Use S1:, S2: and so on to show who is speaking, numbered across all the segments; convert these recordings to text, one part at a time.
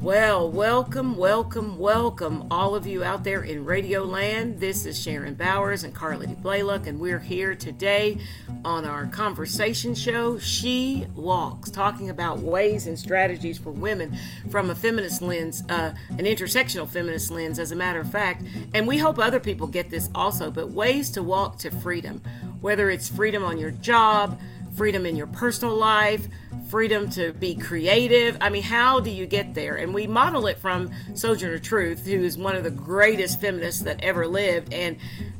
S1: Well, welcome, welcome, welcome, all of you out there in Radio Land. This is Sharon Bowers and Carleigh Blaylock, and we're here today on our conversation show, She Walks, talking about ways and strategies for women from a feminist lens, uh, an intersectional feminist lens, as a matter of fact. And we hope other people get this also, but ways to walk to freedom, whether it's freedom on your job, freedom in your personal life, freedom to be creative. I mean, how do you get there? And we model it from Sojourner Truth, who is one of the greatest feminists that ever lived. And,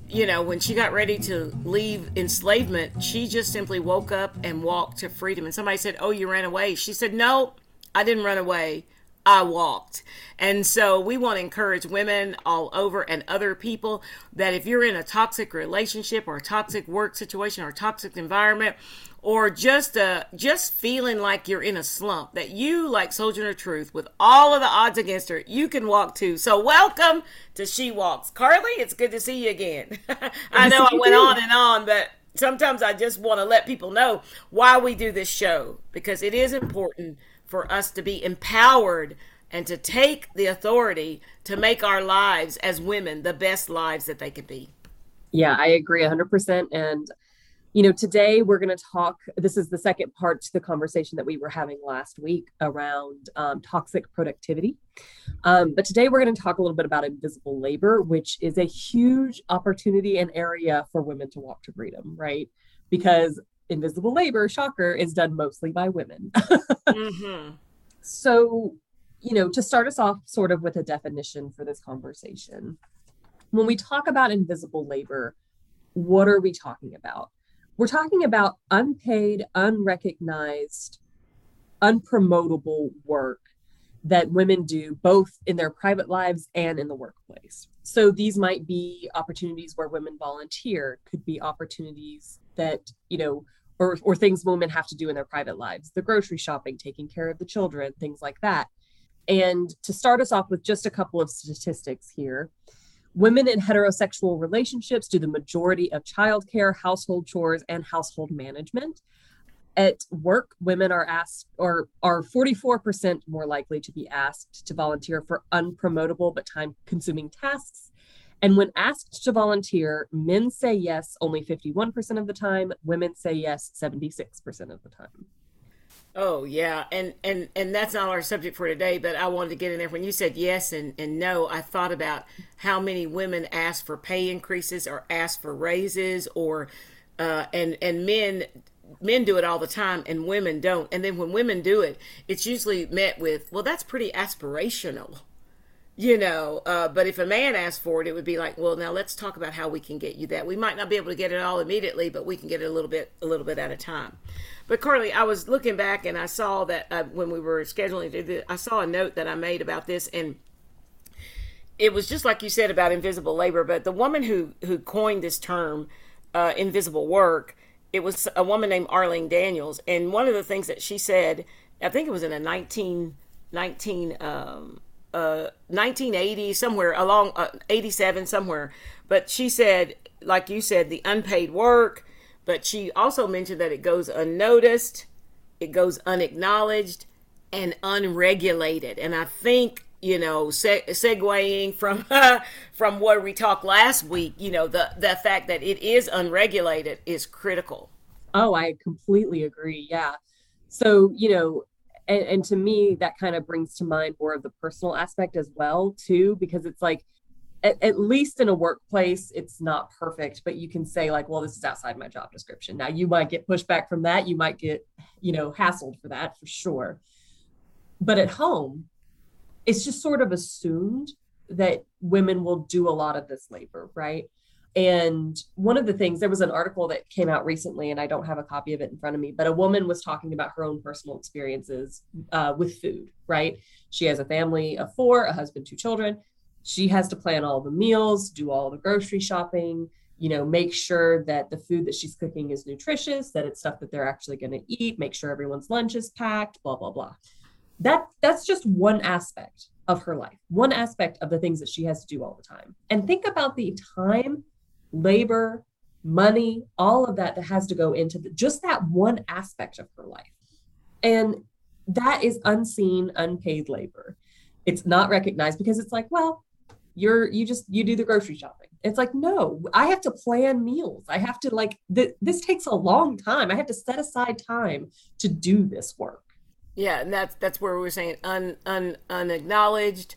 S1: you know, when she got ready to leave enslavement, she just simply woke up and walked to freedom. And somebody said, Oh, you ran away. She said, No, I didn't run away. I walked. And so we want to encourage women all over and other people that if you're in a toxic relationship or a toxic work situation or toxic environment, or just uh just feeling like you're in a slump that you like Sojourner Truth with all of the odds against her you can walk too. So welcome to she walks. Carleigh it's good to see you again. I know i went on and on but sometimes i just want to let people know why we do this show because it is important for us to be empowered and to take the authority to make our lives as women the best lives that they could be
S2: yeah i agree 100% and you know, today we're going to talk. This is the second part to the conversation that we were having last week around um, toxic productivity. Um, but today we're going to talk a little bit about invisible labor, which is a huge opportunity and area for women to walk to freedom, right? Because invisible labor, shocker, is done mostly by women. mm-hmm. So, you know, to start us off sort of with a definition for this conversation, when we talk about invisible labor, what are we talking about? We're talking about unpaid, unrecognized, unpromotable work that women do both in their private lives and in the workplace. So these might be opportunities where women volunteer, could be opportunities that, you know, or, or things women have to do in their private lives, the grocery shopping, taking care of the children, things like that. And to start us off with just a couple of statistics here, Women in heterosexual relationships do the majority of childcare, household chores, and household management. At work, women are asked or are 44% more likely to be asked to volunteer for unpromotable but time consuming tasks. And when asked to volunteer, men say yes only 51% of the time, women say yes 76% of the time.
S1: Oh yeah, and and and that's not our subject for today. But I wanted to get in there when you said yes and and no. I thought about how many women ask for pay increases or ask for raises or uh, and and men men do it all the time and women don't. And then when women do it, it's usually met with well, that's pretty aspirational you know uh, but if a man asked for it it would be like well now let's talk about how we can get you that. We might not be able to get it all immediately but we can get it a little bit a little bit at a time. But carleigh i was looking back and i saw that uh, when we were scheduling i saw a note that i made about this and it was just like you said about invisible labor but the woman who who coined this term uh, invisible work it was a woman named arlene daniels. And one of the things that she said i think it was in a 19 19 um, uh, 1980 somewhere along uh, 87 somewhere. But she said like you said the unpaid work but she also mentioned that it goes unnoticed it goes unacknowledged and unregulated. And i think you know se- segueing from from what we talked last week you know the the fact that it is unregulated is critical.
S2: Oh i completely agree yeah. So you know and, and to me that kind of brings to mind more of the personal aspect as well too because it's like at, at, least in a workplace it's not perfect but you can say like well this is outside my job description. Now you might get pushback from that. You might get you know hassled for that for sure. But at home it's just sort of assumed that women will do a lot of this labor right and one of the things, there was an article that came out recently, and I don't have a copy of it in front of me, but a woman was talking about her own personal experiences uh, with food, right? She has a family of four, a husband, two children. She has to plan all the meals, do all the grocery shopping, you know, make sure that the food that she's cooking is nutritious, that it's stuff that they're actually going to eat, make sure everyone's lunch is packed, blah, blah, blah. That that's just one aspect of her life, one aspect of the things that she has to do all the time. And think about the time labor, money, all of that that has to go into the, just that one aspect of her life. And that is unseen, unpaid labor. it's not recognized because it's like, well, you're you just you do the grocery shopping. It's like, no, I have to plan meals. I have to like th- this takes a long time. I have to set aside time to do this work.
S1: Yeah, and that's that's where we are saying un, un unacknowledged,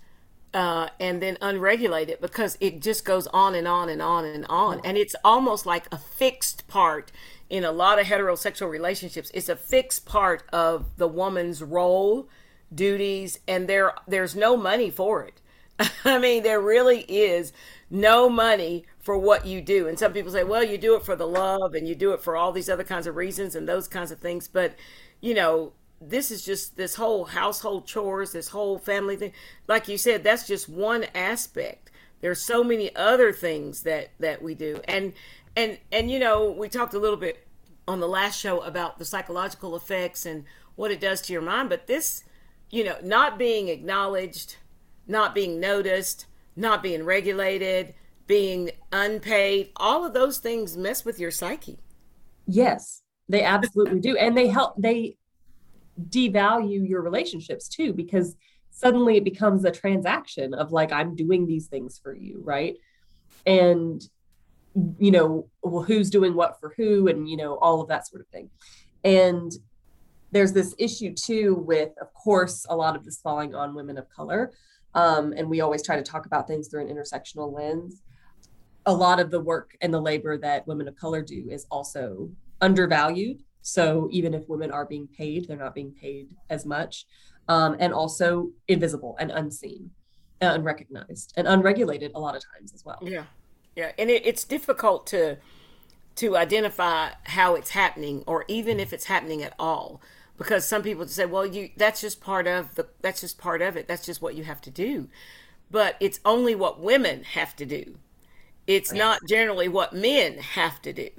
S1: uh, and then unregulated because it just goes on and on and on and on, and it's almost like a fixed part in a lot of heterosexual relationships. It's a fixed part of the woman's role, duties, and there there's no money for it. I mean, there really is no money for what you do. And some people say, well, you do it for the love and you do it for all these other kinds of reasons and those kinds of things. But, you know, this is just this whole household chores, this whole family thing. Like you said, that's just one aspect. There's so many other things that that we do. And and and you know, we talked a little bit on the last show about the psychological effects and what it does to your mind, but this, you know, not being acknowledged, not being noticed, not being regulated, being unpaid, all of those things mess with your psyche.
S2: Yes, they absolutely do. And they help they devalue your relationships too because suddenly it becomes a transaction of like i'm doing these things for you right? And you know well who's doing what for who and you know all of that sort of thing. And there's this issue too with of course a lot of this falling on women of color. Um, and we always try to talk about things through an intersectional lens. A lot of the work and the labor that women of color do is also undervalued so even if women are being paid, they're not being paid as much, um, and also invisible and unseen, and unrecognized and unregulated a lot of times as well.
S1: Yeah, yeah, and it, it's difficult to to identify how it's happening, or even if it's happening at all, because some people say, "Well, you that's just part of the that's just part of it. That's just what you have to do," but it's only what women have to do. It's right. not generally what men have to do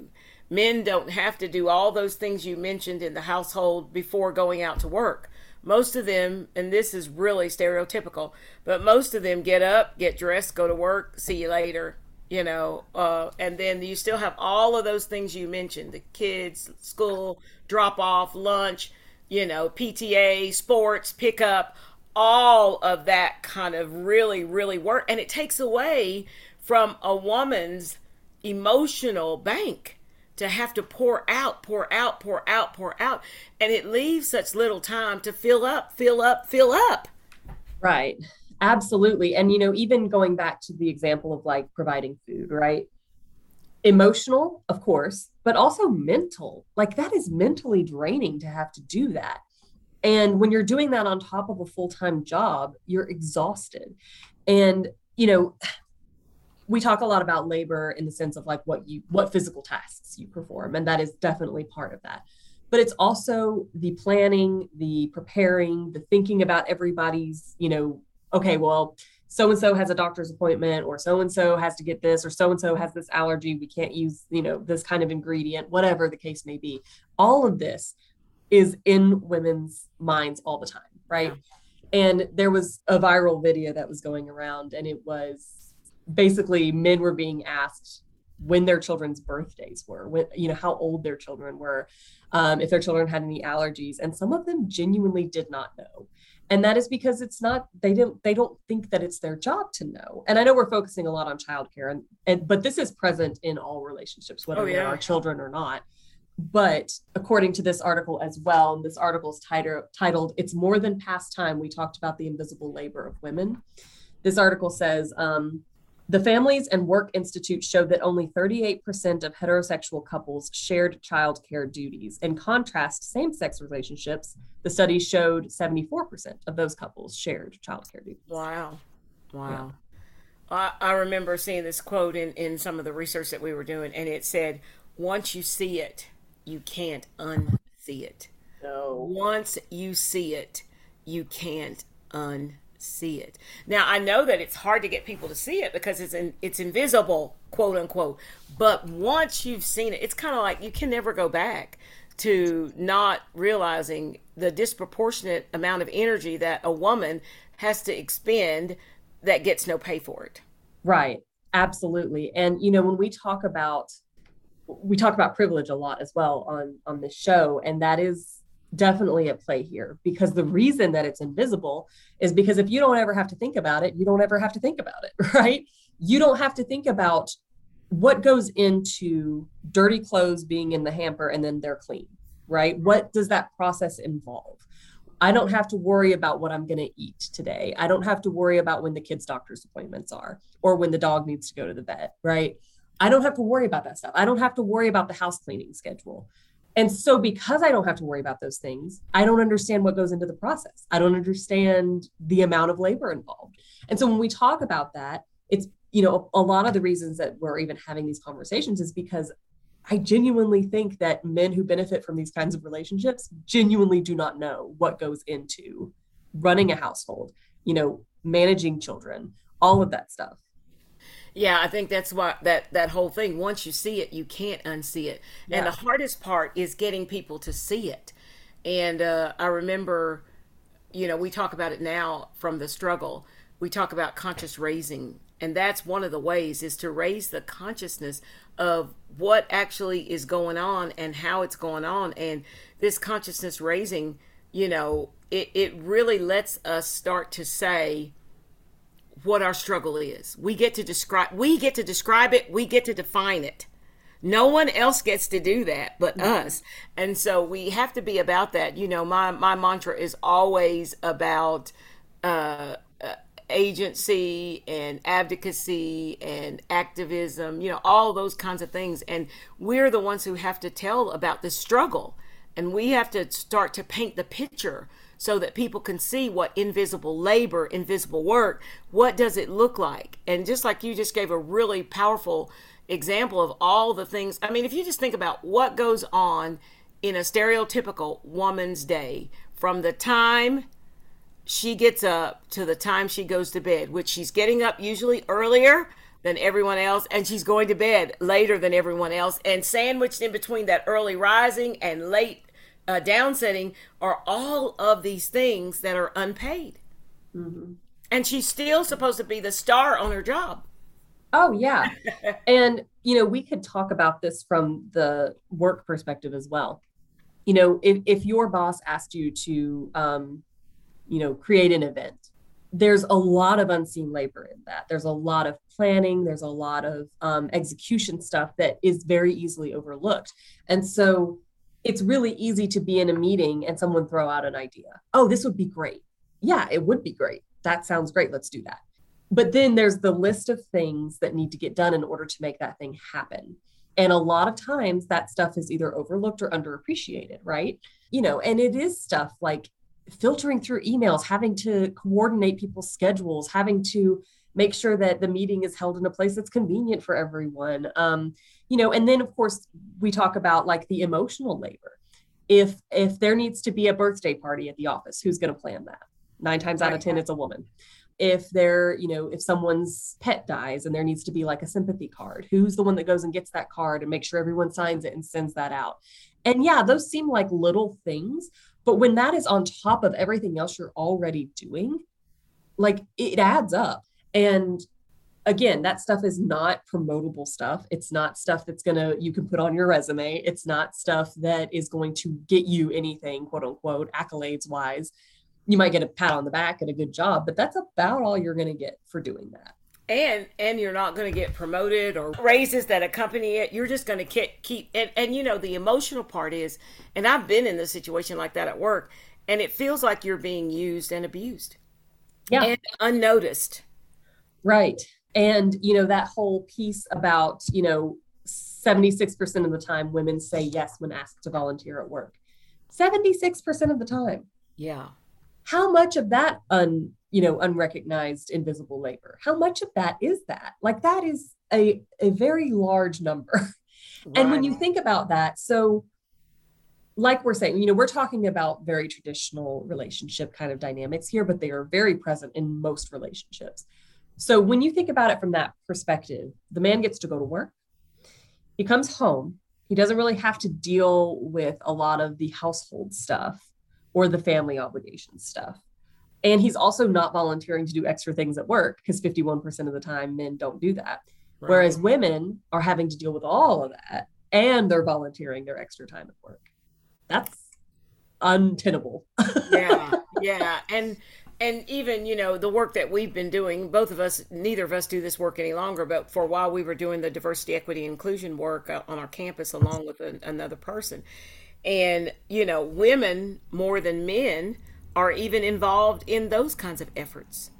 S1: men don't have to do all those things you mentioned in the household before going out to work. Most of them, and this is really stereotypical, but most of them get up, get dressed, go to work, see you later, you know, uh, and then you still have all of those things you mentioned the kids, school, drop off, lunch, you know, PTA, sports, pickup, all of that kind of really, really work. And it takes away from a woman's emotional bank to have to pour out, pour out, pour out, pour out. And it leaves such little time to fill up, fill up, fill up.
S2: Right. Absolutely. And, you know, even going back to the example of like providing food, right? Emotional, of course, but also mental. Like that is mentally draining to have to do that. And when you're doing that on top of a full time job, you're exhausted. And, you know, we talk a lot about labor in the sense of like what you what physical tasks you perform and that is definitely part of that. But it's also the planning the preparing the thinking about everybody's you know okay well so and so has a doctor's appointment or so and so has to get this or so and so has this allergy we can't use you know this kind of ingredient whatever the case may be. All of this is in women's minds all the time right? And there was a viral video that was going around and it was basically men were being asked when their children's birthdays were, when, you know, how old their children were, um, if their children had any allergies. And some of them genuinely did not know. And that is because it's not, they don't, they don't think that it's their job to know. And I know we're focusing a lot on childcare and, and but this is present in all relationships, whether oh, yeah. they are children or not. But according to this article as well, and this article is titled, titled It's More Than Pastime. We talked about the invisible labor of women. This article says, um, the Families and Work Institute showed that only 38% of heterosexual couples shared childcare duties. In contrast, same sex relationships, the study showed 74% of those couples shared childcare duties.
S1: Wow. Wow. Yeah. I, I remember seeing this quote in, in some of the research that we were doing, and it said, Once you see it, you can't unsee it.
S2: No.
S1: Once you see it, you can't unsee see it. Now I know that it's hard to get people to see it because it's in, it's invisible, quote unquote. But once you've seen it, it's kind of like you can never go back to not realizing the disproportionate amount of energy that a woman has to expend that gets no pay for it.
S2: Right. Absolutely. And you know when we talk about we talk about privilege a lot as well on on this show and that is definitely at play here because the reason that it's invisible is because if you don't ever have to think about it, you don't ever have to think about it, right? You don't have to think about what goes into dirty clothes being in the hamper and then they're clean, right? What does that process involve? I don't have to worry about what I'm going to eat today. I don't have to worry about when the kids' doctor's appointments are or when the dog needs to go to the vet, right? I don't have to worry about that stuff. I don't have to worry about the house cleaning schedule. And so, because I don't have to worry about those things, I don't understand what goes into the process. I don't understand the amount of labor involved. And so, when we talk about that, it's, you know, a lot of the reasons that we're even having these conversations is because I genuinely think that men who benefit from these kinds of relationships genuinely do not know what goes into running a household, you know, managing children, all of that stuff.
S1: Yeah, I think that's why that that whole thing. Once you see it, you can't unsee it. Yeah. And the hardest part is getting people to see it. And uh, I remember, you know, we talk about it now from the struggle. We talk about conscious raising, and that's one of the ways is to raise the consciousness of what actually is going on and how it's going on. And this consciousness raising, you know, it, it really lets us start to say what our struggle is. We get to describe we get to describe it, we get to define it. No one else gets to do that but mm-hmm. us. And so we have to be about that. You know, my my mantra is always about uh, uh, agency and advocacy and activism, you know, all those kinds of things. And we're the ones who have to tell about the struggle. And we have to start to paint the picture so that people can see what invisible labor, invisible work, what does it look like? And just like you just gave a really powerful example of all the things, I mean, if you just think about what goes on in a stereotypical woman's day from the time she gets up to the time she goes to bed, which she's getting up usually earlier than everyone else, and she's going to bed later than everyone else, and sandwiched in between that early rising and late uh, downsetting are all of these things that are unpaid. Mm-hmm. And she's still supposed to be the star on her job.
S2: Oh, yeah. and, you know, we could talk about this from the work perspective as well. You know, if, if your boss asked you to, um, you know, create an event, there's a lot of unseen labor in that. There's a lot of planning, there's a lot of um, execution stuff that is very easily overlooked. And so, it's really easy to be in a meeting and someone throw out an idea. Oh, this would be great. Yeah, it would be great. That sounds great. Let's do that. But then there's the list of things that need to get done in order to make that thing happen. And a lot of times that stuff is either overlooked or underappreciated, right? You know, and it is stuff like filtering through emails, having to coordinate people's schedules, having to make sure that the meeting is held in a place that's convenient for everyone. Um, you know and then of course we talk about like the emotional labor. If if there needs to be a birthday party at the office who's going to plan that? Nine times out of ten it's a woman. If there you know if someone's pet dies and there needs to be like a sympathy card who's the one that goes and gets that card and makes sure everyone signs it and sends that out? And yeah those seem like little things but when that is on top of everything else you're already doing like it adds up. And again that stuff is not promotable stuff. It's not stuff that's going to you can put on your resume. It's not stuff that is going to get you anything quote unquote accolades wise. You might get a pat on the back and a good job but that's about all you're going to get for doing that.
S1: And and you're not going to get promoted or raises that accompany it. You're just going to keep keep and, and you know the emotional part is and i've been in a situation like that at work and it feels like you're being used and abused. Yeah. And unnoticed.
S2: Right and you know that whole piece about you know 76% of the time women say yes when asked to volunteer at work. 76% of the time.
S1: Yeah.
S2: How much of that un you know unrecognized invisible labor? How much of that is that? Like that is a a very large number. Right. and when you think about that so like we're saying you know we're talking about very traditional relationship kind of dynamics here but they are very present in most relationships so when you think about it from that perspective, the man gets to go to work. He comes home. He doesn't really have to deal with a lot of the household stuff or the family obligation stuff. And he's also not volunteering to do extra things at work because 51% of the time men don't do that. Right. Whereas women are having to deal with all of that and they're volunteering their extra time at work. That's untenable.
S1: yeah, yeah, and and even you know the work that we've been doing both of us neither of us do this work any longer but for a while we were doing the diversity equity inclusion work uh, on our campus along with another person. And you know women more than men are even involved in those kinds of efforts.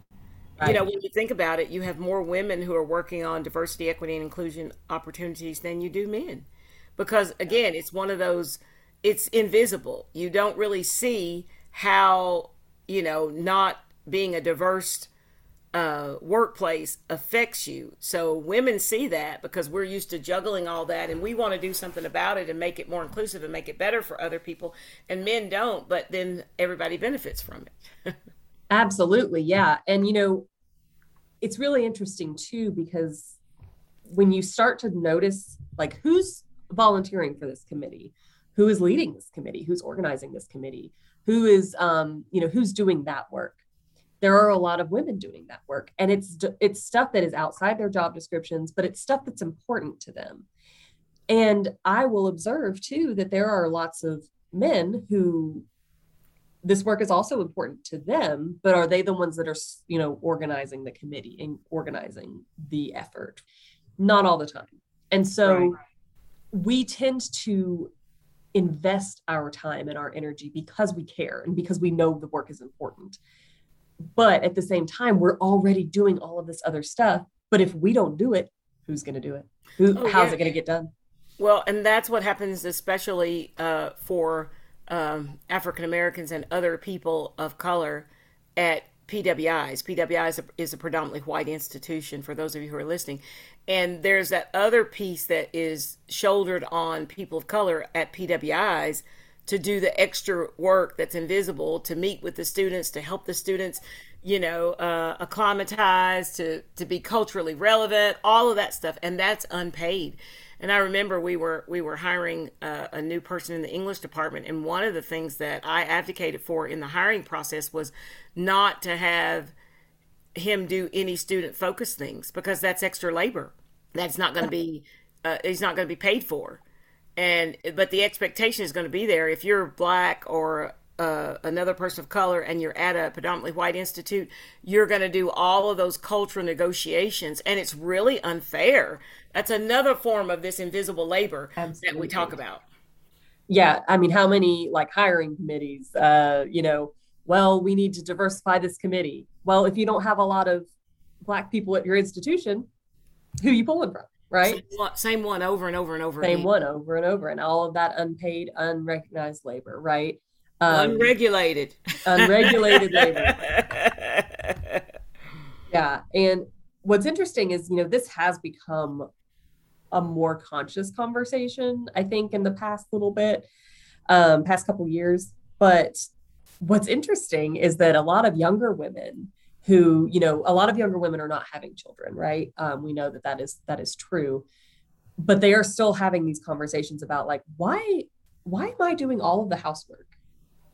S1: Right. you know when you think about it you have more women who are working on diversity equity and inclusion opportunities than you do men. Because again it's one of those it's invisible. You don't really see how you know, not being a diverse uh, workplace affects you. So women see that because we're used to juggling all that and we want to do something about it and make it more inclusive and make it better for other people. And men don't, but then everybody benefits from it.
S2: Absolutely. Yeah. And, you know, it's really interesting too because when you start to notice like who's volunteering for this committee, who is leading this committee, who's organizing this committee, who is um, you know who's doing that work. There are a lot of women doing that work and it's it's stuff that is outside their job descriptions but it's stuff that's important to them. And i will observe too that there are lots of men who this work is also important to them but are they the ones that are you know organizing the committee and organizing the effort? Not all the time. And so right. we tend to invest our time and our energy because we care and because we know the work is important. But at the same time, we're already doing all of this other stuff. But if we don't do it, who's going to do it? Who? Oh, how's yeah. it going to get done?
S1: Well, and that's what happens, especially uh, for um, African Americans and other people of color at PWIs. PWI is a, is a predominantly white institution for those of you who are listening. And there's that other piece that is shouldered on people of color at PWIs to do the extra work that's invisible, to meet with the students, to help the students, you know, uh, acclimatize, to, to be culturally relevant, all of that stuff. And that's unpaid. And I remember we were we were hiring uh, a new person in the English department, and one of the things that I advocated for in the hiring process was not to have him do any student focused things because that's extra labor. That's not going to be uh, he's not going to be paid for, and but the expectation is going to be there. If you're black or uh, another person of color and you're at a predominantly white institute, you're going to do all of those cultural negotiations. And it's really unfair. That's another form of this invisible labor Absolutely. that we talk about.
S2: Yeah. I mean, how many like hiring committees, uh, you know, well, we need to diversify this committee. Well, if you don't have a lot of black people at your institution, who you pulling from? Right.
S1: Same one, same one over and over and over.
S2: Same again. one over and over. And all of that unpaid, unrecognized labor. Right
S1: um, unregulated.
S2: Unregulated labor. yeah. And what's interesting is, you know, this has become a more conscious conversation, I think, in the past little bit, um, past couple years. But what's interesting is that a lot of younger women who, you know, a lot of younger women are not having children, right? Um, we know that that is that is true, but they are still having these conversations about like, why, why am I doing all of the housework?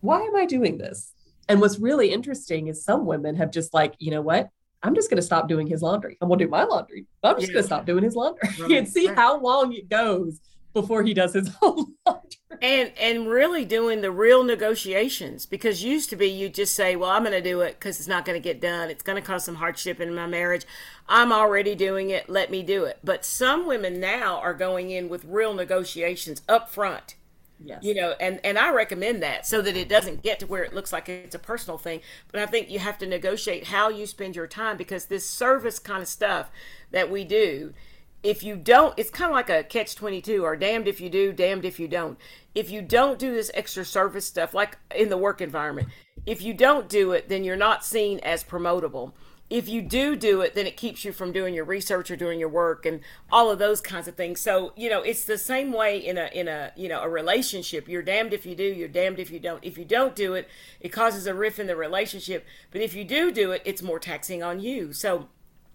S2: Why am I doing this? And what's really interesting is some women have just like, you know what? I'm just going to stop doing his laundry. I'm going to do my laundry. I'm just yeah. going to stop doing his laundry right. and see right. how long it goes before he does his own laundry.
S1: And and really doing the real negotiations because used to be you just say, well, I'm going to do it because it's not going to get done. It's going to cause some hardship in my marriage. I'm already doing it. Let me do it. But some women now are going in with real negotiations up front Yes. You know, and and I recommend that so that it doesn't get to where it looks like it's a personal thing. But I think you have to negotiate how you spend your time because this service kind of stuff that we do, if you don't, it's kind of like a catch 22 or damned if you do, damned if you don't. If you don't do this extra service stuff, like in the work environment, if you don't do it, then you're not seen as promotable if you do do it, then it keeps you from doing your research or doing your work and all of those kinds of things. So you know, it's the same way in a in a you know a relationship. You're damned if you do. You're damned if you don't. If you don't do it, it causes a rift in the relationship. But if you do do it, it's more taxing on you. So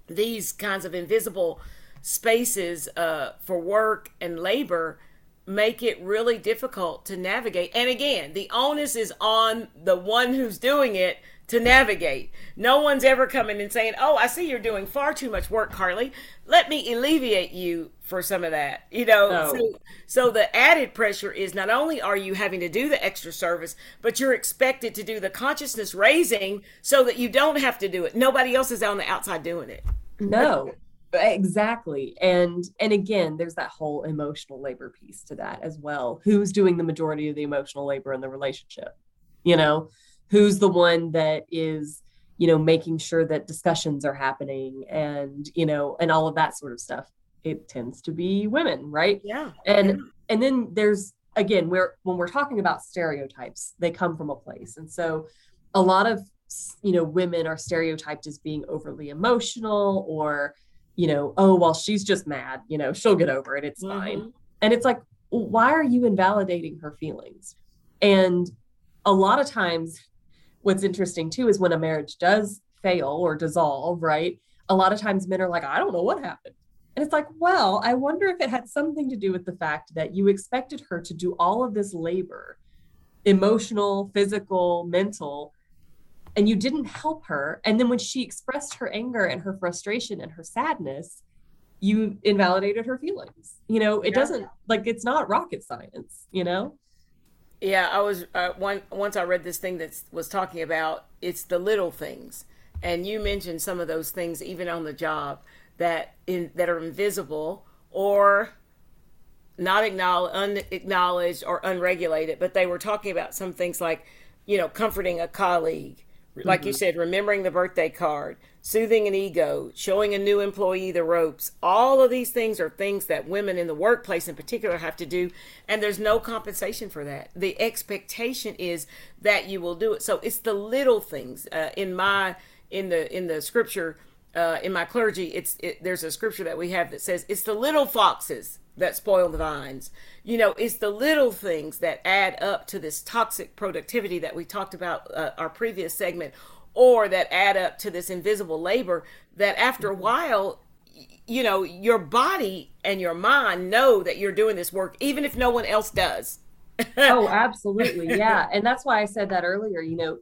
S1: these kinds of invisible spaces uh, for work and labor make it really difficult to navigate. And again, the onus is on the one who's doing it to navigate. No one's ever coming and saying, "Oh, I see you're doing far too much work, Carleigh. Let me alleviate you for some of that." You know, no. so, so the added pressure is not only are you having to do the extra service, but you're expected to do the consciousness raising so that you don't have to do it. Nobody else is on the outside doing it.
S2: No. exactly and and again there's that whole emotional labor piece to that as well who's doing the majority of the emotional labor in the relationship you know who's the one that is you know making sure that discussions are happening and you know and all of that sort of stuff. It tends to be women right?
S1: Yeah.
S2: And
S1: yeah.
S2: and then there's again where when we're talking about stereotypes they come from a place. And so a lot of you know women are stereotyped as being overly emotional or you know oh well she's just mad you know she'll get over it it's mm-hmm. fine. And it's like why are you invalidating her feelings? And a lot of times what's interesting too is when a marriage does fail or dissolve, right? A lot of times men are like, I don't know what happened. And it's like, well, I wonder if it had something to do with the fact that you expected her to do all of this labor, emotional, physical, mental, and you didn't help her. And then when she expressed her anger and her frustration and her sadness, you invalidated her feelings. You know, it yeah. doesn't like it's not rocket science, you know?
S1: Yeah, I was uh, one once I read this thing that was talking about it's the little things, and you mentioned some of those things even on the job that in that are invisible or not acknowledged, unacknowledged or unregulated. But they were talking about some things like, you know, comforting a colleague, like mm-hmm. you said, remembering the birthday card, soothing an ego, showing a new employee the ropes. All of these things are things that women in the workplace in particular have to do, and there's no compensation for that. The expectation is that you will do it. So it's the little things. Uh, in my in the in the scripture, uh, in my clergy, it's it, there's a scripture that we have that says it's the little foxes that spoil the vines. You know, it's the little things that add up to this toxic productivity that we talked about uh, our previous segment or that add up to this invisible labor that after a mm-hmm. while you know your body and your mind know that you're doing this work even if no one else does
S2: oh absolutely yeah and that's why i said that earlier you know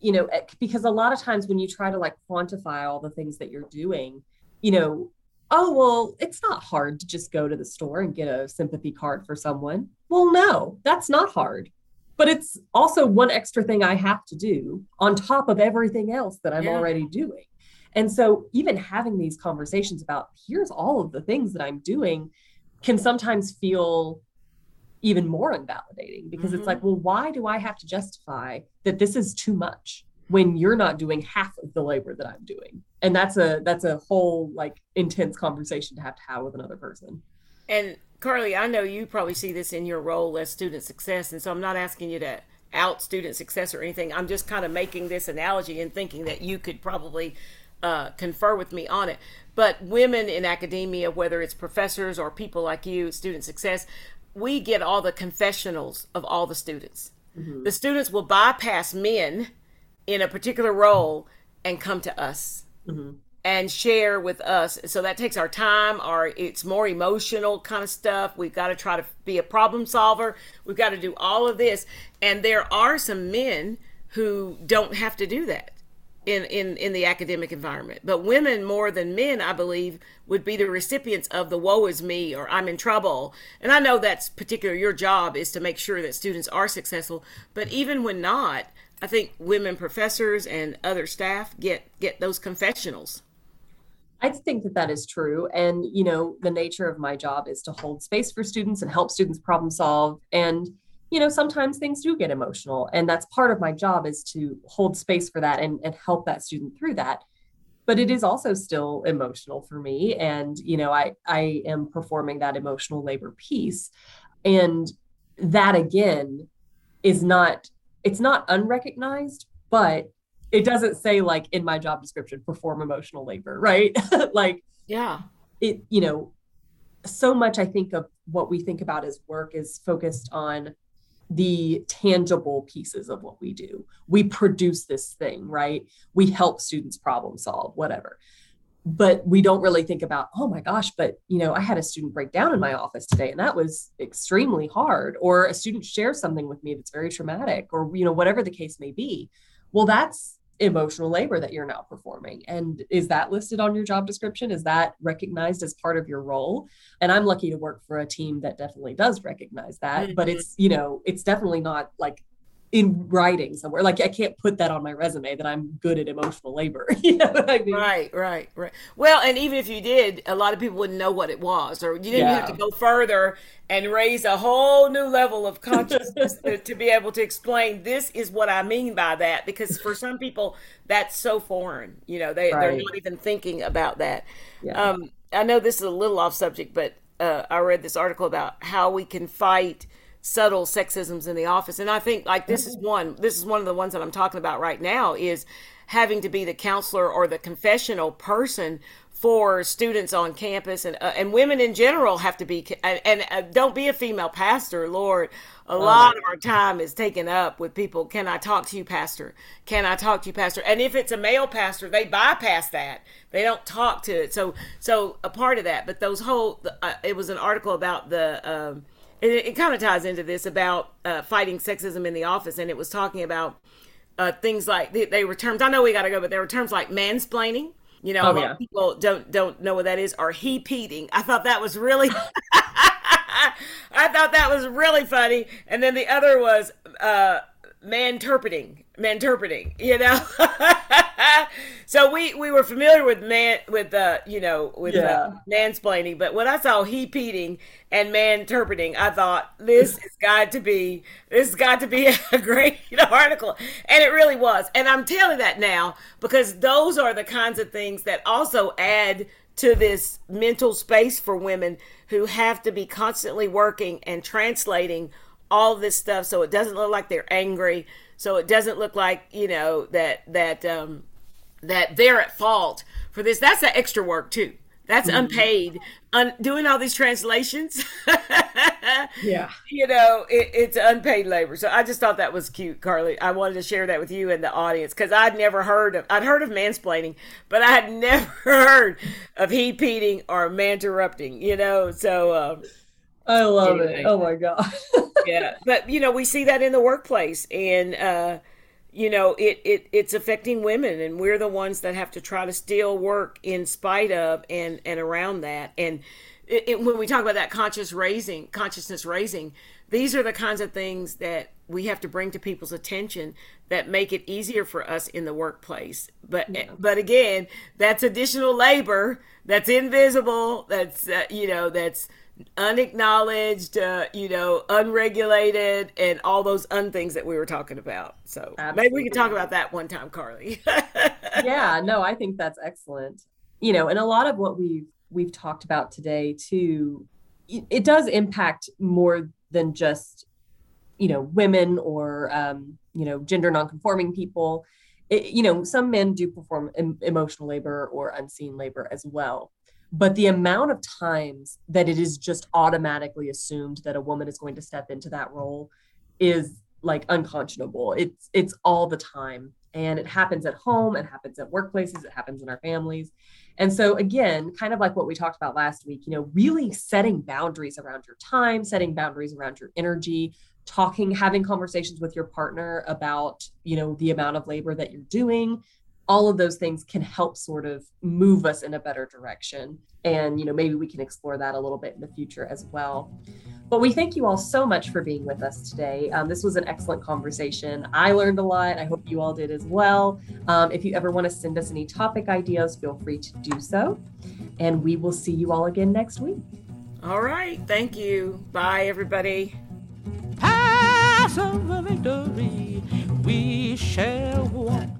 S2: you know eh, because a lot of times when you try to like quantify all the things that you're doing you know oh well it's not hard to just go to the store and get a sympathy card for someone well no that's not hard but it's also one extra thing I have to do on top of everything else that I'm yeah. already doing. And so, even having these conversations about here's all of the things that I'm doing can sometimes feel even more invalidating because mm-hmm. it's like, well, why do I have to justify that this is too much when you're not doing half of the labor that I'm doing? And that's a that's a whole like intense conversation to have to have with another person.
S1: And Carleigh, I know you probably see this in your role as student success, and so I'm not asking you to out student success or anything. I'm just kind of making this analogy and thinking that you could probably uh, confer with me on it. But women in academia, whether it's professors or people like you, student success, we get all the confessionals of all the students. Mm-hmm. The students will bypass men in a particular role and come to us. Mm-hmm and share with us. So that takes our time, our it's more emotional kind of stuff. We've got to try to be a problem solver. We've got to do all of this. And there are some men who don't have to do that in, in, in the academic environment. But women more than men, I believe, would be the recipients of the woe is me or I'm in trouble. And I know that's particular your job is to make sure that students are successful. But even when not, I think women professors and other staff get get those confessionals
S2: I think that that is true. And, you know, the nature of my job is to hold space for students and help students problem solve. And, you know, sometimes things do get emotional. And that's part of my job is to hold space for that and, and help that student through that. But it is also still emotional for me. And, you know, I, I am performing that emotional labor piece. And that again is not, it's not unrecognized, but it doesn't say like in my job description perform emotional labor right? Like
S1: yeah.
S2: it you know so much i think of what we think about as work is focused on the tangible pieces of what we do. We produce this thing right? We help students problem solve whatever but we don't really think about oh my gosh but you know i had a student break down in my office today and that was extremely hard. Or a student shares something with me that's very traumatic or you know whatever the case may be. Well that's emotional labor that you're now performing. And is that listed on your job description? Is that recognized as part of your role? And i'm lucky to work for a team that definitely does recognize that mm-hmm. but it's you know it's definitely not like in writing somewhere. Like I can't put that on my resume that I'm good at emotional labor. you know
S1: I mean? Right, right, right. Well, and even if you did, a lot of people wouldn't know what it was, or you didn't yeah. have to go further and raise a whole new level of consciousness to, to, be able to explain this is what I mean by that. Because for some people, that's so foreign. You know, they right. they're not even thinking about that. Yeah. Um, I know this is a little off subject, but uh, I read this article about how we can fight subtle sexisms in the office. And i think like this is one this is one of the ones that i'm talking about right now is having to be the counselor or the confessional person for students on campus. And uh, and women in general have to be and, and uh, don't be a female pastor lord. A oh, lot of our time is taken up with people can i talk to you pastor? Can i talk to you pastor? And if it's a male pastor they bypass that. They don't talk to it. So so a part of that. But those whole uh, it was an article about the um, it, it kind of ties into this about uh, fighting sexism in the office, and it was talking about uh, things like they, they, were terms. I know we got to go, but there were terms like mansplaining. You know, oh, yeah. people don't don't know what that is, or hepeating. I thought that was really, I thought that was really funny. And then the other was uh, man-interpreting, man-interpreting. You know, so we we were familiar with man with uh you know with uh, yeah. uh, mansplaining, but when I saw hepeating and man-interpreting, I thought this has got to be this has got to be a great article, and it really was. And I'm telling that now because those are the kinds of things that also add to this mental space for women who have to be constantly working and translating all this stuff so it doesn't look like they're angry. So it doesn't look like you know that that um that they're at fault for this. That's the extra work too. That's mm-hmm. unpaid Un- doing all these translations.
S2: Yeah.
S1: You know it, it's unpaid labor. So i just thought that was cute carleigh. I wanted to share that with you and the audience because i'd never heard of i'd heard of mansplaining but i had never heard of hepeating or man-interrupting you know? So um,
S2: I love anyway. it. Oh my god.
S1: yeah, but you know we see that in the workplace, and uh, you know it, it it's affecting women, and we're the ones that have to try to still work in spite of and and around that. And it, it, when we talk about that conscious raising, consciousness raising, these are the kinds of things that we have to bring to people's attention that make it easier for us in the workplace. But yeah. but again, that's additional labor that's invisible. That's uh, you know that's unacknowledged, uh, you know, unregulated, and all those unthings that we were talking about. So Absolutely. maybe we can talk about that one time, Carleigh.
S2: yeah, no, I think that's excellent. You know, and a lot of what we've we've talked about today too, it does impact more than just you know women or um, you know gender nonconforming people. It, you know, some men do perform em- emotional labor or unseen labor as well but the amount of times that it is just automatically assumed that a woman is going to step into that role is like unconscionable. It's it's all the time. And it happens at home it happens at workplaces it happens in our families. And so again kind of like what we talked about last week you know really setting boundaries around your time setting boundaries around your energy talking having conversations with your partner about you know the amount of labor that you're doing all of those things can help sort of move us in a better direction. And you know maybe we can explore that a little bit in the future as well. But we thank you all so much for being with us today. Um, this was an excellent conversation. I learned a lot. I hope you all did as well. Um, if you ever want to send us any topic ideas feel free to do so. And we will see you all again next week.
S1: All right. Thank you. Bye everybody.
S3: Pass of victory. We shall walk